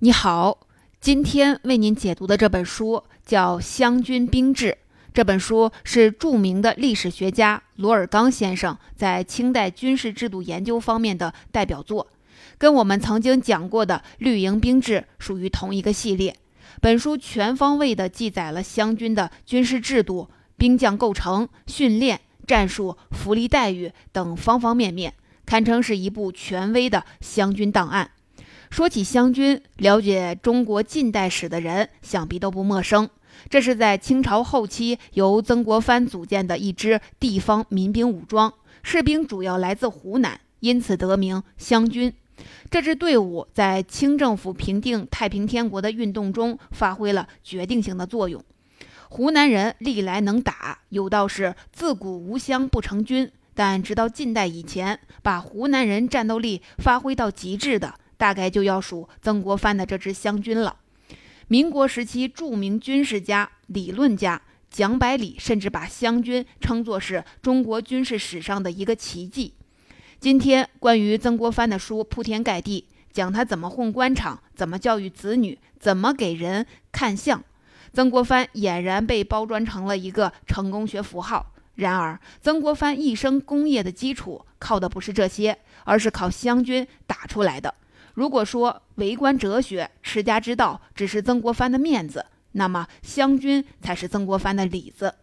你好，今天为您解读的这本书叫《湘军兵制》。这本书是著名的历史学家罗尔纲先生在清代军事制度研究方面的代表作，跟我们曾经讲过的绿营兵制属于同一个系列。本书全方位地记载了湘军的军事制度、兵将构成、训练、战术、福利待遇等方方面面，堪称是一部权威的湘军档案。说起湘军，了解中国近代史的人想必都不陌生。这是在清朝后期由曾国藩组建的一支地方民兵武装，士兵主要来自湖南，因此得名湘军。这支队伍在清政府平定太平天国的运动中发挥了决定性的作用。湖南人历来能打，有道是“自古无湘不成军”，但直到近代以前，把湖南人战斗力发挥到极致的。大概就要数曾国藩的这支湘军了。民国时期，著名军事家、理论家蒋百里甚至把湘军称作是中国军事史上的一个奇迹。今天，关于曾国藩的书铺天盖地，讲他怎么混官场，怎么教育子女，怎么给人看相。曾国藩俨然被包装成了一个成功学符号。然而，曾国藩一生功业的基础靠的不是这些，而是靠湘军打出来的。如果说为官哲学、持家之道只是曾国藩的面子，那么湘军才是曾国藩的里子。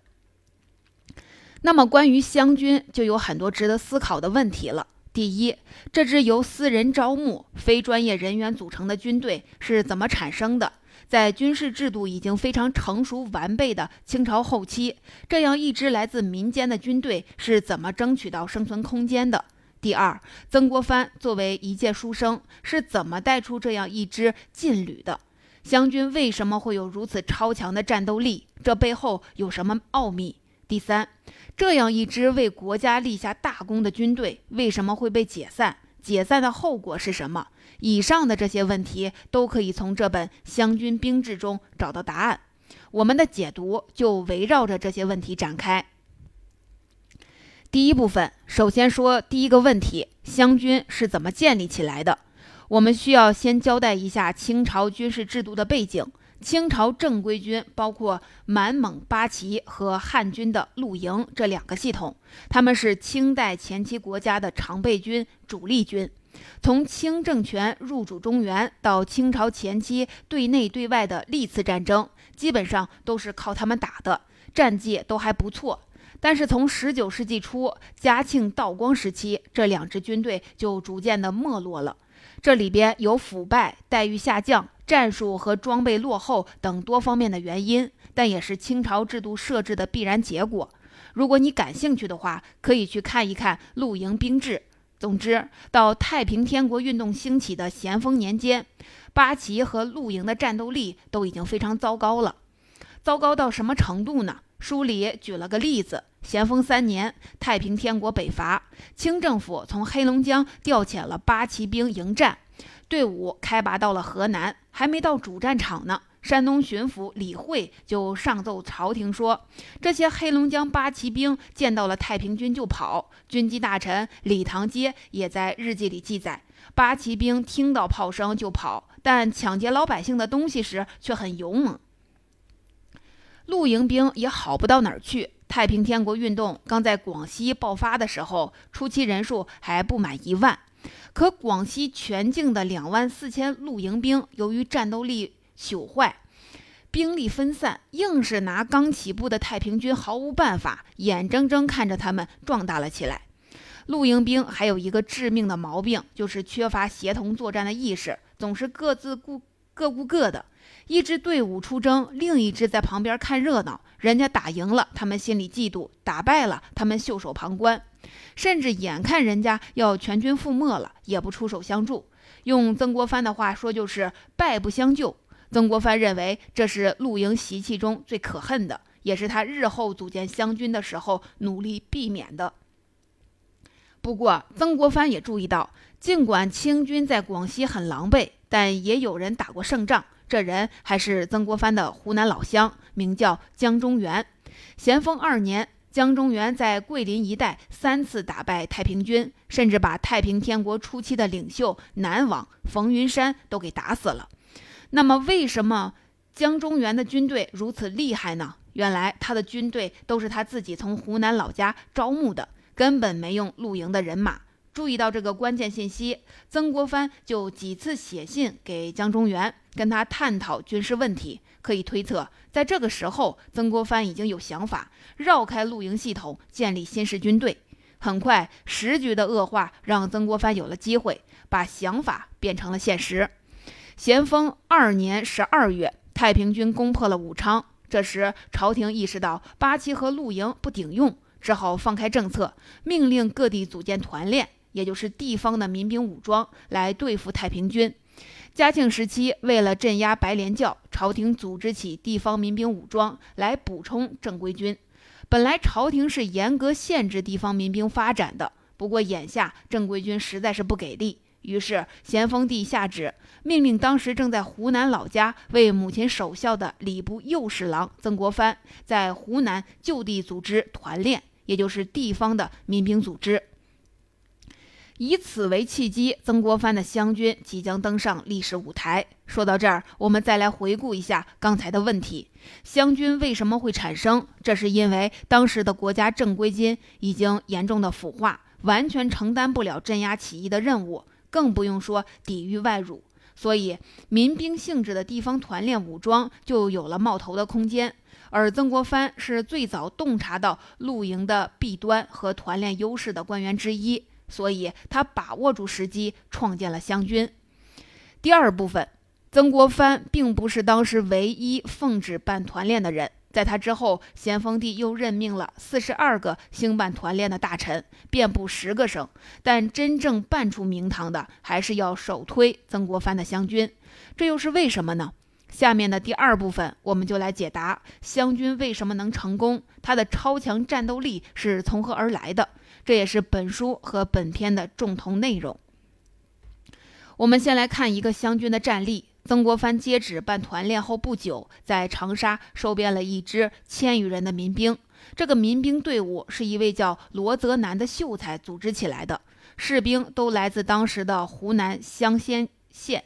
那么关于湘军，就有很多值得思考的问题了。第一，这支由私人招募、非专业人员组成的军队是怎么产生的？在军事制度已经非常成熟完备的清朝后期，这样一支来自民间的军队是怎么争取到生存空间的？第二，曾国藩作为一介书生，是怎么带出这样一支劲旅的？湘军为什么会有如此超强的战斗力？这背后有什么奥秘？第三，这样一支为国家立下大功的军队，为什么会被解散？解散的后果是什么？以上的这些问题都可以从这本《湘军兵制》中找到答案。我们的解读就围绕着这些问题展开。第一部分，首先说第一个问题：湘军是怎么建立起来的？我们需要先交代一下清朝军事制度的背景。清朝正规军包括满蒙八旗和汉军的陆营这两个系统，他们是清代前期国家的常备军、主力军。从清政权入主中原到清朝前期对内对外的历次战争，基本上都是靠他们打的，战绩都还不错。但是从十九世纪初嘉庆、道光时期，这两支军队就逐渐的没落了。这里边有腐败、待遇下降、战术和装备落后等多方面的原因，但也是清朝制度设置的必然结果。如果你感兴趣的话，可以去看一看露营兵制。总之，到太平天国运动兴起的咸丰年间，八旗和露营的战斗力都已经非常糟糕了。糟糕到什么程度呢？书里举了个例子。咸丰三年，太平天国北伐，清政府从黑龙江调遣了八旗兵迎战，队伍开拔到了河南，还没到主战场呢，山东巡抚李会就上奏朝廷说，这些黑龙江八旗兵见到了太平军就跑。军机大臣李唐阶也在日记里记载，八旗兵听到炮声就跑，但抢劫老百姓的东西时却很勇猛。陆营兵也好不到哪儿去。太平天国运动刚在广西爆发的时候，初期人数还不满一万，可广西全境的两万四千露营兵，由于战斗力朽坏，兵力分散，硬是拿刚起步的太平军毫无办法，眼睁睁看着他们壮大了起来。露营兵还有一个致命的毛病，就是缺乏协同作战的意识，总是各自顾各顾各的。一支队伍出征，另一支在旁边看热闹。人家打赢了，他们心里嫉妒；打败了，他们袖手旁观。甚至眼看人家要全军覆没了，也不出手相助。用曾国藩的话说，就是败不相救。曾国藩认为这是陆营习气中最可恨的，也是他日后组建湘军的时候努力避免的。不过，曾国藩也注意到，尽管清军在广西很狼狈，但也有人打过胜仗。这人还是曾国藩的湖南老乡，名叫江忠源。咸丰二年，江忠源在桂林一带三次打败太平军，甚至把太平天国初期的领袖南王冯云山都给打死了。那么，为什么江中源的军队如此厉害呢？原来他的军队都是他自己从湖南老家招募的，根本没用露营的人马。注意到这个关键信息，曾国藩就几次写信给江中源，跟他探讨军事问题。可以推测，在这个时候，曾国藩已经有想法，绕开露营系统，建立新式军队。很快，时局的恶化让曾国藩有了机会，把想法变成了现实。咸丰二年十二月，太平军攻破了武昌。这时，朝廷意识到八旗和露营不顶用，只好放开政策，命令各地组建团练，也就是地方的民兵武装来对付太平军。嘉庆时期，为了镇压白莲教，朝廷组织起地方民兵武装来补充正规军。本来朝廷是严格限制地方民兵发展的，不过眼下正规军实在是不给力。于是，咸丰帝下旨命令当时正在湖南老家为母亲守孝的礼部右侍郎曾国藩，在湖南就地组织团练，也就是地方的民兵组织。以此为契机，曾国藩的湘军即将登上历史舞台。说到这儿，我们再来回顾一下刚才的问题：湘军为什么会产生？这是因为当时的国家正规军已经严重的腐化，完全承担不了镇压起义的任务。更不用说抵御外辱，所以民兵性质的地方团练武装就有了冒头的空间。而曾国藩是最早洞察到露营的弊端和团练优势的官员之一，所以他把握住时机，创建了湘军。第二部分，曾国藩并不是当时唯一奉旨办团练的人。在他之后，咸丰帝又任命了四十二个兴办团练的大臣，遍布十个省。但真正办出名堂的，还是要首推曾国藩的湘军。这又是为什么呢？下面的第二部分，我们就来解答湘军为什么能成功，它的超强战斗力是从何而来的。这也是本书和本篇的重头内容。我们先来看一个湘军的战例。曾国藩接旨办团练后不久，在长沙收编了一支千余人的民兵。这个民兵队伍是一位叫罗泽南的秀才组织起来的，士兵都来自当时的湖南湘仙县。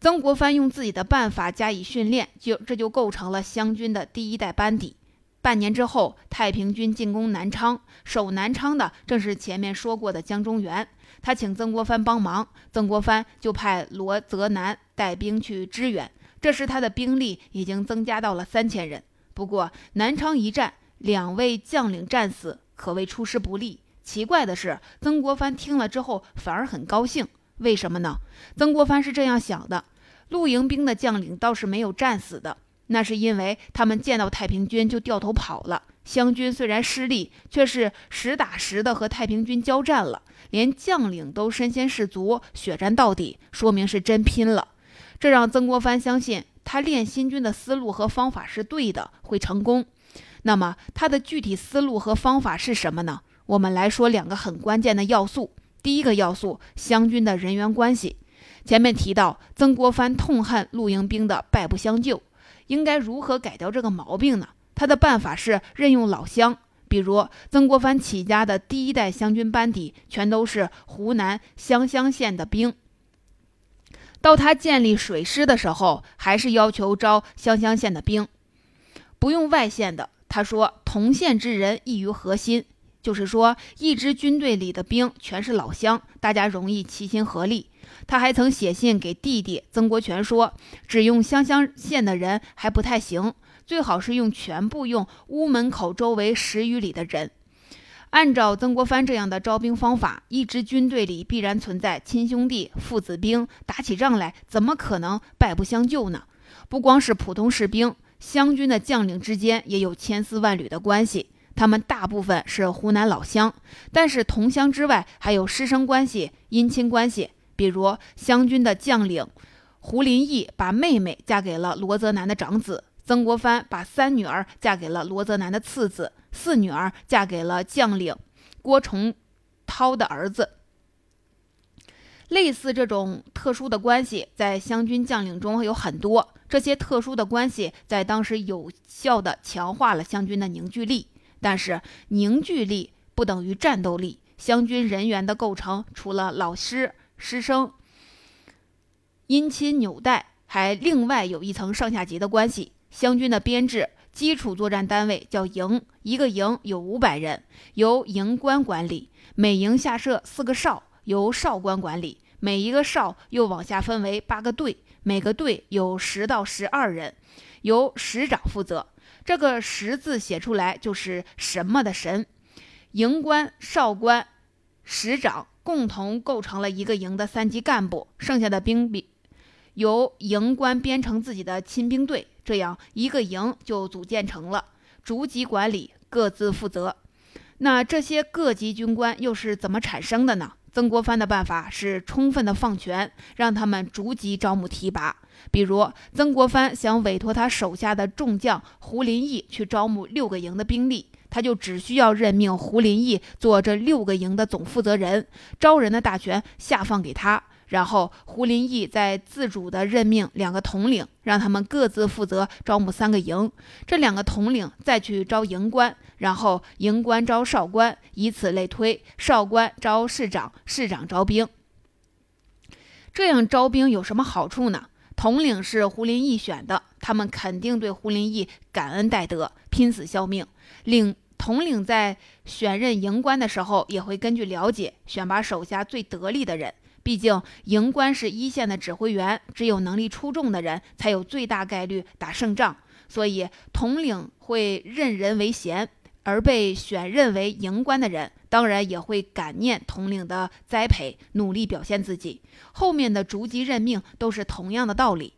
曾国藩用自己的办法加以训练，就这就构成了湘军的第一代班底。半年之后，太平军进攻南昌，守南昌的正是前面说过的江中源。他请曾国藩帮忙，曾国藩就派罗泽南带兵去支援。这时他的兵力已经增加到了三千人。不过南昌一战，两位将领战死，可谓出师不利。奇怪的是，曾国藩听了之后反而很高兴。为什么呢？曾国藩是这样想的：露营兵的将领倒是没有战死的，那是因为他们见到太平军就掉头跑了。湘军虽然失利，却是实打实的和太平军交战了。连将领都身先士卒，血战到底，说明是真拼了。这让曾国藩相信他练新军的思路和方法是对的，会成功。那么他的具体思路和方法是什么呢？我们来说两个很关键的要素。第一个要素，湘军的人员关系。前面提到，曾国藩痛恨陆营兵的败不相救，应该如何改掉这个毛病呢？他的办法是任用老乡。比如曾国藩起家的第一代湘军班底，全都是湖南湘乡县的兵。到他建立水师的时候，还是要求招湘乡县的兵，不用外县的。他说：“同县之人易于合心，就是说一支军队里的兵全是老乡，大家容易齐心合力。”他还曾写信给弟弟曾国荃说：“只用湘乡县的人还不太行。”最好是用全部用屋门口周围十余里的人。按照曾国藩这样的招兵方法，一支军队里必然存在亲兄弟、父子兵，打起仗来怎么可能败不相救呢？不光是普通士兵，湘军的将领之间也有千丝万缕的关系，他们大部分是湖南老乡，但是同乡之外还有师生关系、姻亲关系。比如湘军的将领胡林翼把妹妹嫁给了罗泽南的长子。曾国藩把三女儿嫁给了罗泽南的次子，四女儿嫁给了将领郭崇韬的儿子。类似这种特殊的关系，在湘军将领中有很多。这些特殊的关系在当时有效地强化了湘军的凝聚力。但是，凝聚力不等于战斗力。湘军人员的构成，除了老师、师生、姻亲纽带。还另外有一层上下级的关系。湘军的编制，基础作战单位叫营，一个营有五百人，由营官管理。每营下设四个哨，由哨官管理。每一个哨又往下分为八个队，每个队有十到十二人，由师长负责。这个“十”字写出来就是什么的神。营官、哨官、师长共同构成了一个营的三级干部，剩下的兵比由营官编成自己的亲兵队，这样一个营就组建成了，逐级管理，各自负责。那这些各级军官又是怎么产生的呢？曾国藩的办法是充分的放权，让他们逐级招募提拔。比如，曾国藩想委托他手下的众将胡林翼去招募六个营的兵力，他就只需要任命胡林翼做这六个营的总负责人，招人的大权下放给他。然后胡林翼再自主地任命两个统领，让他们各自负责招募三个营。这两个统领再去招营官，然后营官招少官，以此类推，少官招士长，士长招兵。这样招兵有什么好处呢？统领是胡林翼选的，他们肯定对胡林翼感恩戴德，拼死效命。领统领在选任营官的时候，也会根据了解选拔手下最得力的人。毕竟，营官是一线的指挥员，只有能力出众的人才有最大概率打胜仗。所以，统领会任人为贤，而被选任为营官的人，当然也会感念统领的栽培，努力表现自己。后面的逐级任命都是同样的道理。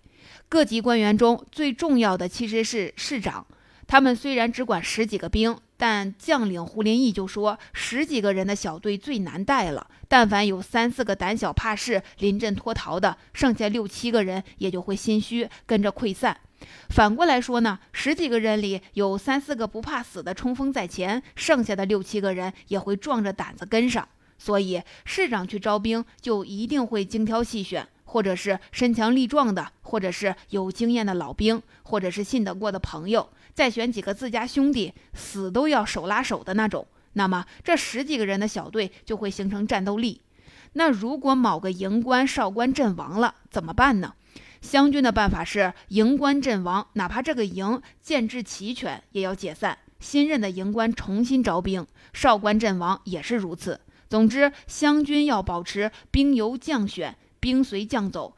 各级官员中最重要的其实是市长，他们虽然只管十几个兵。但将领胡林翼就说：“十几个人的小队最难带了，但凡有三四个胆小怕事、临阵脱逃的，剩下六七个人也就会心虚，跟着溃散。反过来说呢，十几个人里有三四个不怕死的冲锋在前，剩下的六七个人也会壮着胆子跟上。所以市长去招兵，就一定会精挑细选。”或者是身强力壮的，或者是有经验的老兵，或者是信得过的朋友，再选几个自家兄弟，死都要手拉手的那种。那么这十几个人的小队就会形成战斗力。那如果某个营官、少官阵亡了，怎么办呢？湘军的办法是：营官阵亡，哪怕这个营建制齐全，也要解散，新任的营官重新招兵；少官阵亡也是如此。总之，湘军要保持兵由将选。兵随将走，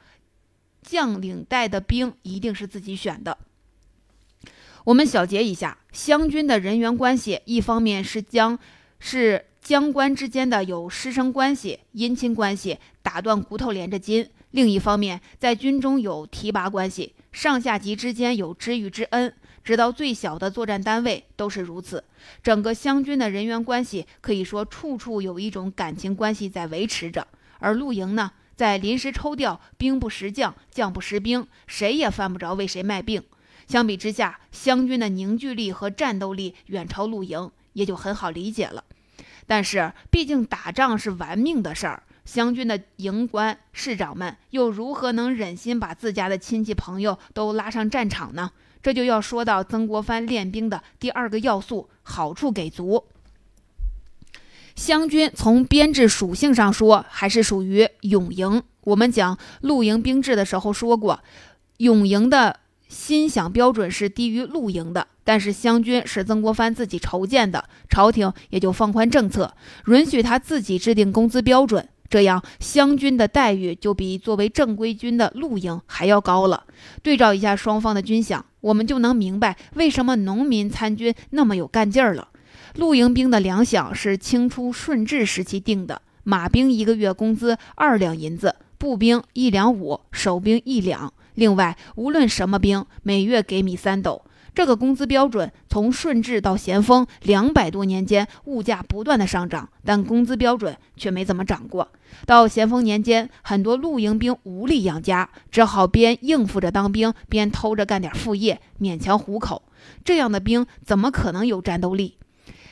将领带的兵一定是自己选的。我们小结一下，湘军的人员关系，一方面是将是将官之间的有师生关系、姻亲关系，打断骨头连着筋；另一方面，在军中有提拔关系，上下级之间有知遇之恩，直到最小的作战单位都是如此。整个湘军的人员关系可以说处处有一种感情关系在维持着，而露营呢？在临时抽调，兵不识将，将不识兵，谁也犯不着为谁卖命。相比之下，湘军的凝聚力和战斗力远超陆营，也就很好理解了。但是，毕竟打仗是玩命的事儿，湘军的营官、士长们又如何能忍心把自家的亲戚朋友都拉上战场呢？这就要说到曾国藩练兵的第二个要素：好处给足。湘军从编制属性上说，还是属于勇营。我们讲陆营兵制的时候说过，勇营的薪饷标准是低于陆营的。但是湘军是曾国藩自己筹建的，朝廷也就放宽政策，允许他自己制定工资标准。这样湘军的待遇就比作为正规军的陆营还要高了。对照一下双方的军饷，我们就能明白为什么农民参军那么有干劲儿了。露营兵的粮饷是清初顺治时期定的，马兵一个月工资二两银子，步兵一两五，守兵一两。另外，无论什么兵，每月给米三斗。这个工资标准从顺治到咸丰两百多年间，物价不断的上涨，但工资标准却没怎么涨过。到咸丰年间，很多露营兵无力养家，只好边应付着当兵，边偷着干点副业，勉强糊口。这样的兵怎么可能有战斗力？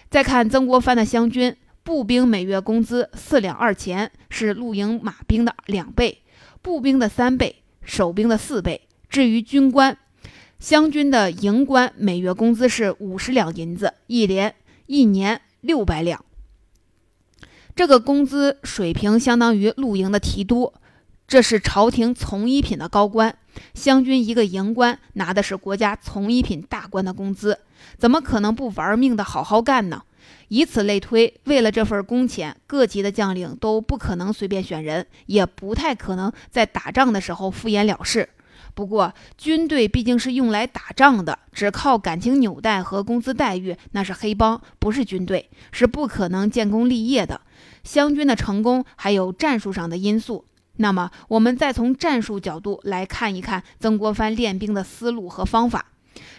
再看曾国藩的湘军，步兵每月工资四两二钱，是露营马兵的两倍，步兵的三倍，守兵的四倍。至于军官，湘军的营官每月工资是五十两银子，一连一年六百两。这个工资水平相当于露营的提督。这是朝廷从一品的高官，湘军一个营官拿的是国家从一品大官的工资，怎么可能不玩命的好好干呢？以此类推，为了这份工钱，各级的将领都不可能随便选人，也不太可能在打仗的时候敷衍了事。不过，军队毕竟是用来打仗的，只靠感情纽带和工资待遇，那是黑帮，不是军队，是不可能建功立业的。湘军的成功还有战术上的因素。那么，我们再从战术角度来看一看曾国藩练兵的思路和方法。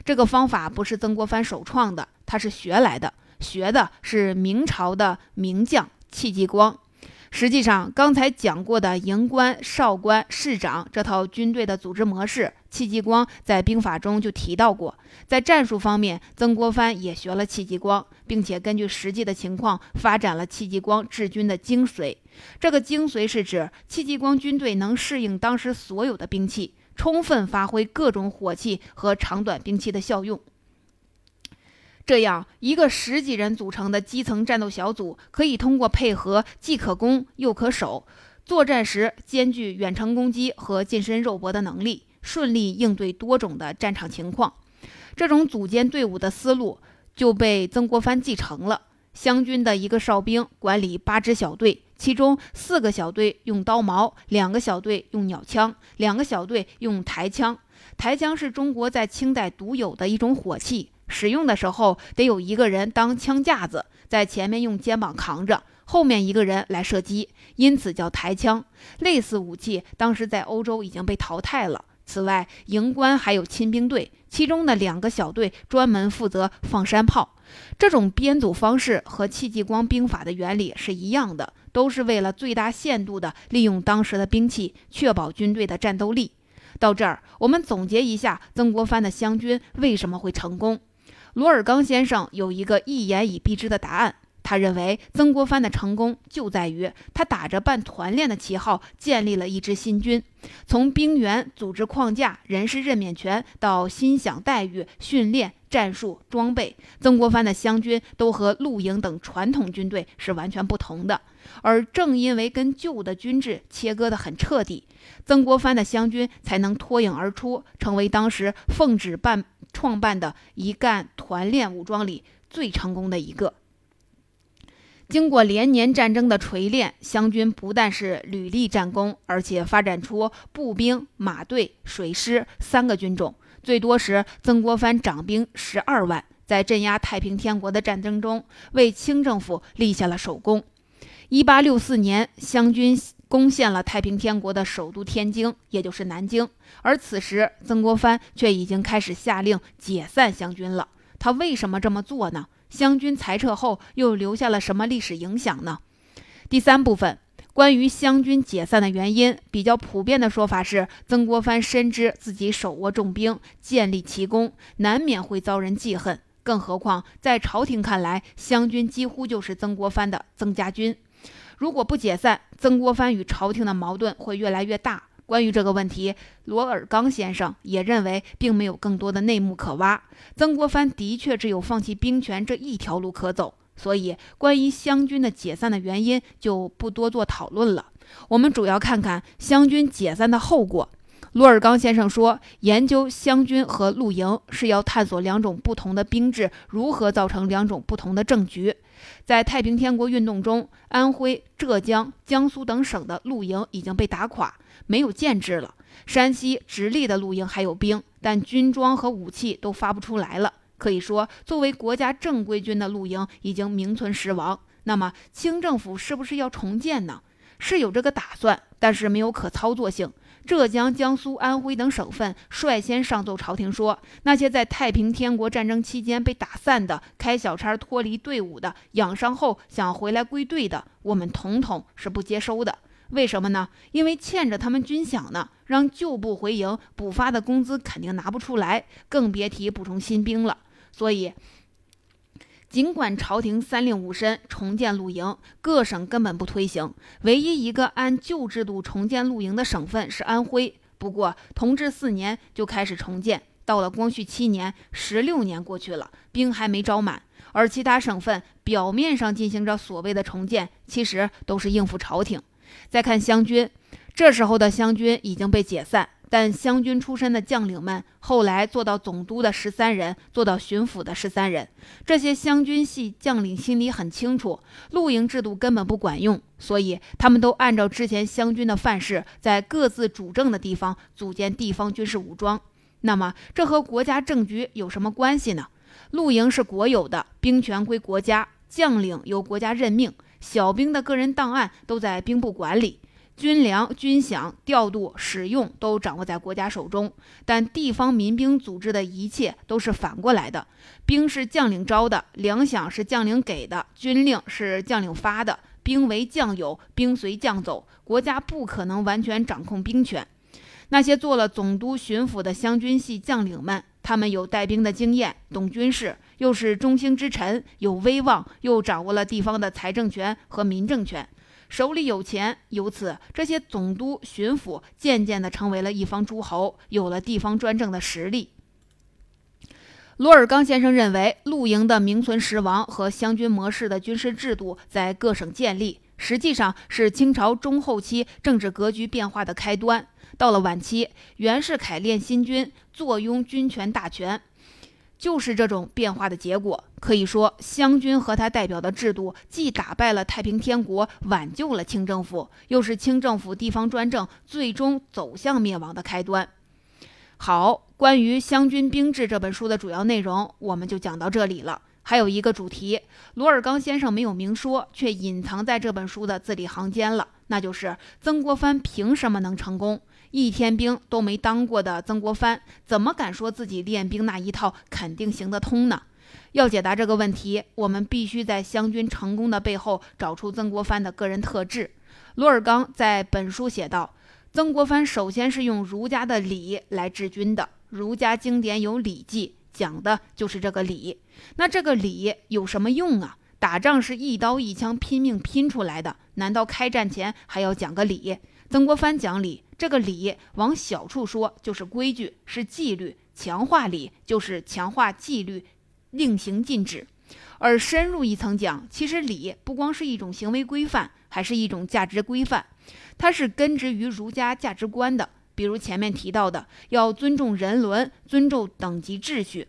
这个方法不是曾国藩首创的，他是学来的。学的是明朝的名将戚继光。实际上，刚才讲过的营官、少官、士长这套军队的组织模式，戚继光在兵法中就提到过。在战术方面，曾国藩也学了戚继光，并且根据实际的情况发展了戚继光治军的精髓。这个精髓是指戚继光军队能适应当时所有的兵器，充分发挥各种火器和长短兵器的效用。这样一个十几人组成的基层战斗小组，可以通过配合既可攻又可守，作战时兼具远程攻击和近身肉搏的能力，顺利应对多种的战场情况。这种组建队伍的思路就被曾国藩继承了。湘军的一个哨兵管理八支小队，其中四个小队用刀矛，两个小队用鸟枪，两个小队用抬枪。抬枪是中国在清代独有的一种火器。使用的时候得有一个人当枪架子，在前面用肩膀扛着，后面一个人来射击，因此叫抬枪。类似武器当时在欧洲已经被淘汰了。此外，营官还有亲兵队，其中的两个小队专门负责放山炮。这种编组方式和戚继光兵法的原理是一样的，都是为了最大限度地利用当时的兵器，确保军队的战斗力。到这儿，我们总结一下曾国藩的湘军为什么会成功。罗尔刚先生有一个一言以蔽之的答案，他认为曾国藩的成功就在于他打着办团练的旗号建立了一支新军，从兵员组织框架、人事任免权到薪饷待遇、训练、战术、装备，曾国藩的湘军都和陆营等传统军队是完全不同的。而正因为跟旧的军制切割得很彻底，曾国藩的湘军才能脱颖而出，成为当时奉旨办。创办的一干团练武装里最成功的一个。经过连年战争的锤炼，湘军不但是屡立战功，而且发展出步兵、马队、水师三个军种。最多时，曾国藩掌兵十二万，在镇压太平天国的战争中，为清政府立下了首功。一八六四年，湘军。攻陷了太平天国的首都天津，也就是南京。而此时，曾国藩却已经开始下令解散湘军了。他为什么这么做呢？湘军裁撤后又留下了什么历史影响呢？第三部分，关于湘军解散的原因，比较普遍的说法是，曾国藩深知自己手握重兵，建立奇功，难免会遭人记恨。更何况，在朝廷看来，湘军几乎就是曾国藩的曾家军。如果不解散，曾国藩与朝廷的矛盾会越来越大。关于这个问题，罗尔刚先生也认为，并没有更多的内幕可挖。曾国藩的确只有放弃兵权这一条路可走，所以关于湘军的解散的原因就不多做讨论了。我们主要看看湘军解散的后果。罗尔刚先生说，研究湘军和陆营是要探索两种不同的兵制如何造成两种不同的政局。在太平天国运动中，安徽、浙江、江苏等省的陆营已经被打垮，没有建制了。山西、直隶的陆营还有兵，但军装和武器都发不出来了。可以说，作为国家正规军的陆营已经名存实亡。那么，清政府是不是要重建呢？是有这个打算，但是没有可操作性。浙江、江苏、安徽等省份率先上奏朝廷说，那些在太平天国战争期间被打散的、开小差脱离队伍的、养伤后想回来归队的，我们统统是不接收的。为什么呢？因为欠着他们军饷呢，让旧部回营补发的工资肯定拿不出来，更别提补充新兵了。所以。尽管朝廷三令五申重建露营，各省根本不推行。唯一一个按旧制度重建露营的省份是安徽。不过，同治四年就开始重建，到了光绪七年，十六年过去了，兵还没招满。而其他省份表面上进行着所谓的重建，其实都是应付朝廷。再看湘军，这时候的湘军已经被解散。但湘军出身的将领们后来做到总督的十三人，做到巡抚的十三人。这些湘军系将领心里很清楚，露营制度根本不管用，所以他们都按照之前湘军的范式，在各自主政的地方组建地方军事武装。那么，这和国家政局有什么关系呢？露营是国有的，兵权归国家，将领由国家任命，小兵的个人档案都在兵部管理。军粮、军饷调度、使用都掌握在国家手中，但地方民兵组织的一切都是反过来的：兵是将领招的，粮饷是将领给的，军令是将领发的，兵为将有，兵随将走。国家不可能完全掌控兵权。那些做了总督、巡抚的湘军系将领们，他们有带兵的经验，懂军事，又是中兴之臣，有威望，又掌握了地方的财政权和民政权。手里有钱，由此这些总督、巡抚渐渐地成为了一方诸侯，有了地方专政的实力。罗尔刚先生认为，露营的名存实亡和湘军模式的军事制度在各省建立，实际上是清朝中后期政治格局变化的开端。到了晚期，袁世凯练新军，坐拥军权大权。就是这种变化的结果。可以说，湘军和他代表的制度，既打败了太平天国，挽救了清政府，又是清政府地方专政最终走向灭亡的开端。好，关于《湘军兵制》这本书的主要内容，我们就讲到这里了。还有一个主题，罗尔刚先生没有明说，却隐藏在这本书的字里行间了，那就是曾国藩凭什么能成功？一天兵都没当过的曾国藩，怎么敢说自己练兵那一套肯定行得通呢？要解答这个问题，我们必须在湘军成功的背后找出曾国藩的个人特质。罗尔刚在本书写道：“曾国藩首先是用儒家的礼来治军的，儒家经典有《礼记》，讲的就是这个礼。那这个礼有什么用啊？打仗是一刀一枪拼命拼出来的，难道开战前还要讲个礼？曾国藩讲理。”这个礼往小处说，就是规矩，是纪律；强化礼就是强化纪律，令行禁止。而深入一层讲，其实礼不光是一种行为规范，还是一种价值规范，它是根植于儒家价值观的。比如前面提到的，要尊重人伦，尊重等级秩序。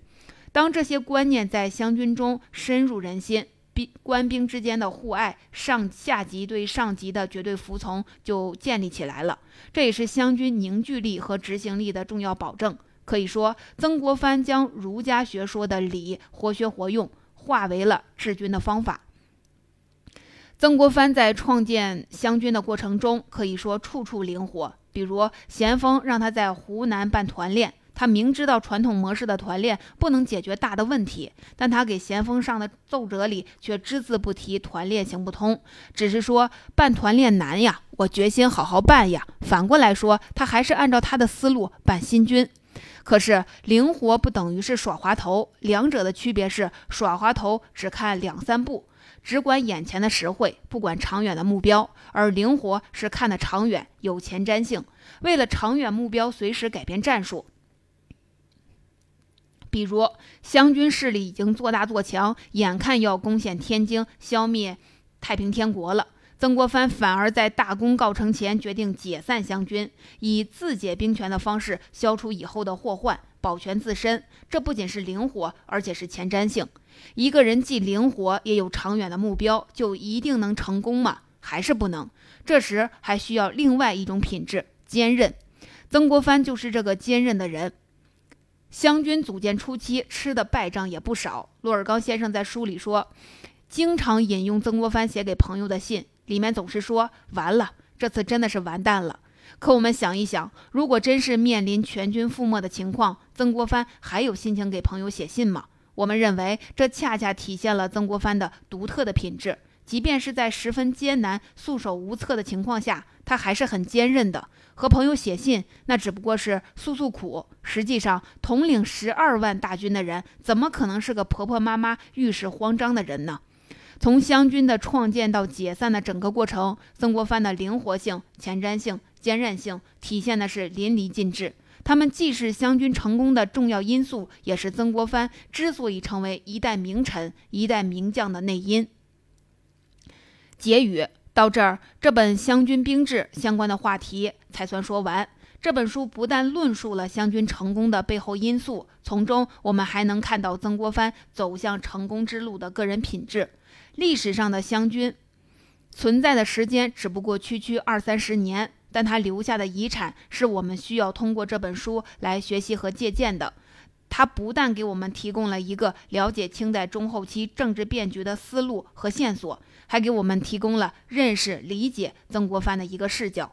当这些观念在湘军中深入人心。兵官兵之间的互爱，上下级对上级的绝对服从就建立起来了。这也是湘军凝聚力和执行力的重要保证。可以说，曾国藩将儒家学说的礼活学活用，化为了治军的方法。曾国藩在创建湘军的过程中，可以说处处灵活。比如，咸丰让他在湖南办团练。他明知道传统模式的团练不能解决大的问题，但他给咸丰上的奏折里却只字不提团练行不通，只是说办团练难呀，我决心好好办呀。反过来说，他还是按照他的思路办新军。可是灵活不等于是耍滑头，两者的区别是耍滑头只看两三步，只管眼前的实惠，不管长远的目标；而灵活是看得长远，有前瞻性，为了长远目标随时改变战术。比如湘军势力已经做大做强，眼看要攻陷天津，消灭太平天国了。曾国藩反而在大功告成前决定解散湘军，以自解兵权的方式消除以后的祸患，保全自身。这不仅是灵活，而且是前瞻性。一个人既灵活，也有长远的目标，就一定能成功吗？还是不能。这时还需要另外一种品质——坚韧。曾国藩就是这个坚韧的人。湘军组建初期吃的败仗也不少。洛尔刚先生在书里说，经常引用曾国藩写给朋友的信，里面总是说“完了，这次真的是完蛋了”。可我们想一想，如果真是面临全军覆没的情况，曾国藩还有心情给朋友写信吗？我们认为，这恰恰体现了曾国藩的独特的品质。即便是在十分艰难、束手无策的情况下，他还是很坚韧的。和朋友写信，那只不过是诉诉苦。实际上，统领十二万大军的人，怎么可能是个婆婆妈妈、遇事慌张的人呢？从湘军的创建到解散的整个过程，曾国藩的灵活性、前瞻性、坚韧性，体现的是淋漓尽致。他们既是湘军成功的重要因素，也是曾国藩之所以成为一代名臣、一代名将的内因。结语。到这儿，这本《湘军兵制》相关的话题才算说完。这本书不但论述了湘军成功的背后因素，从中我们还能看到曾国藩走向成功之路的个人品质。历史上的湘军存在的时间只不过区区二三十年，但他留下的遗产是我们需要通过这本书来学习和借鉴的。它不但给我们提供了一个了解清代中后期政治变局的思路和线索，还给我们提供了认识、理解曾国藩的一个视角。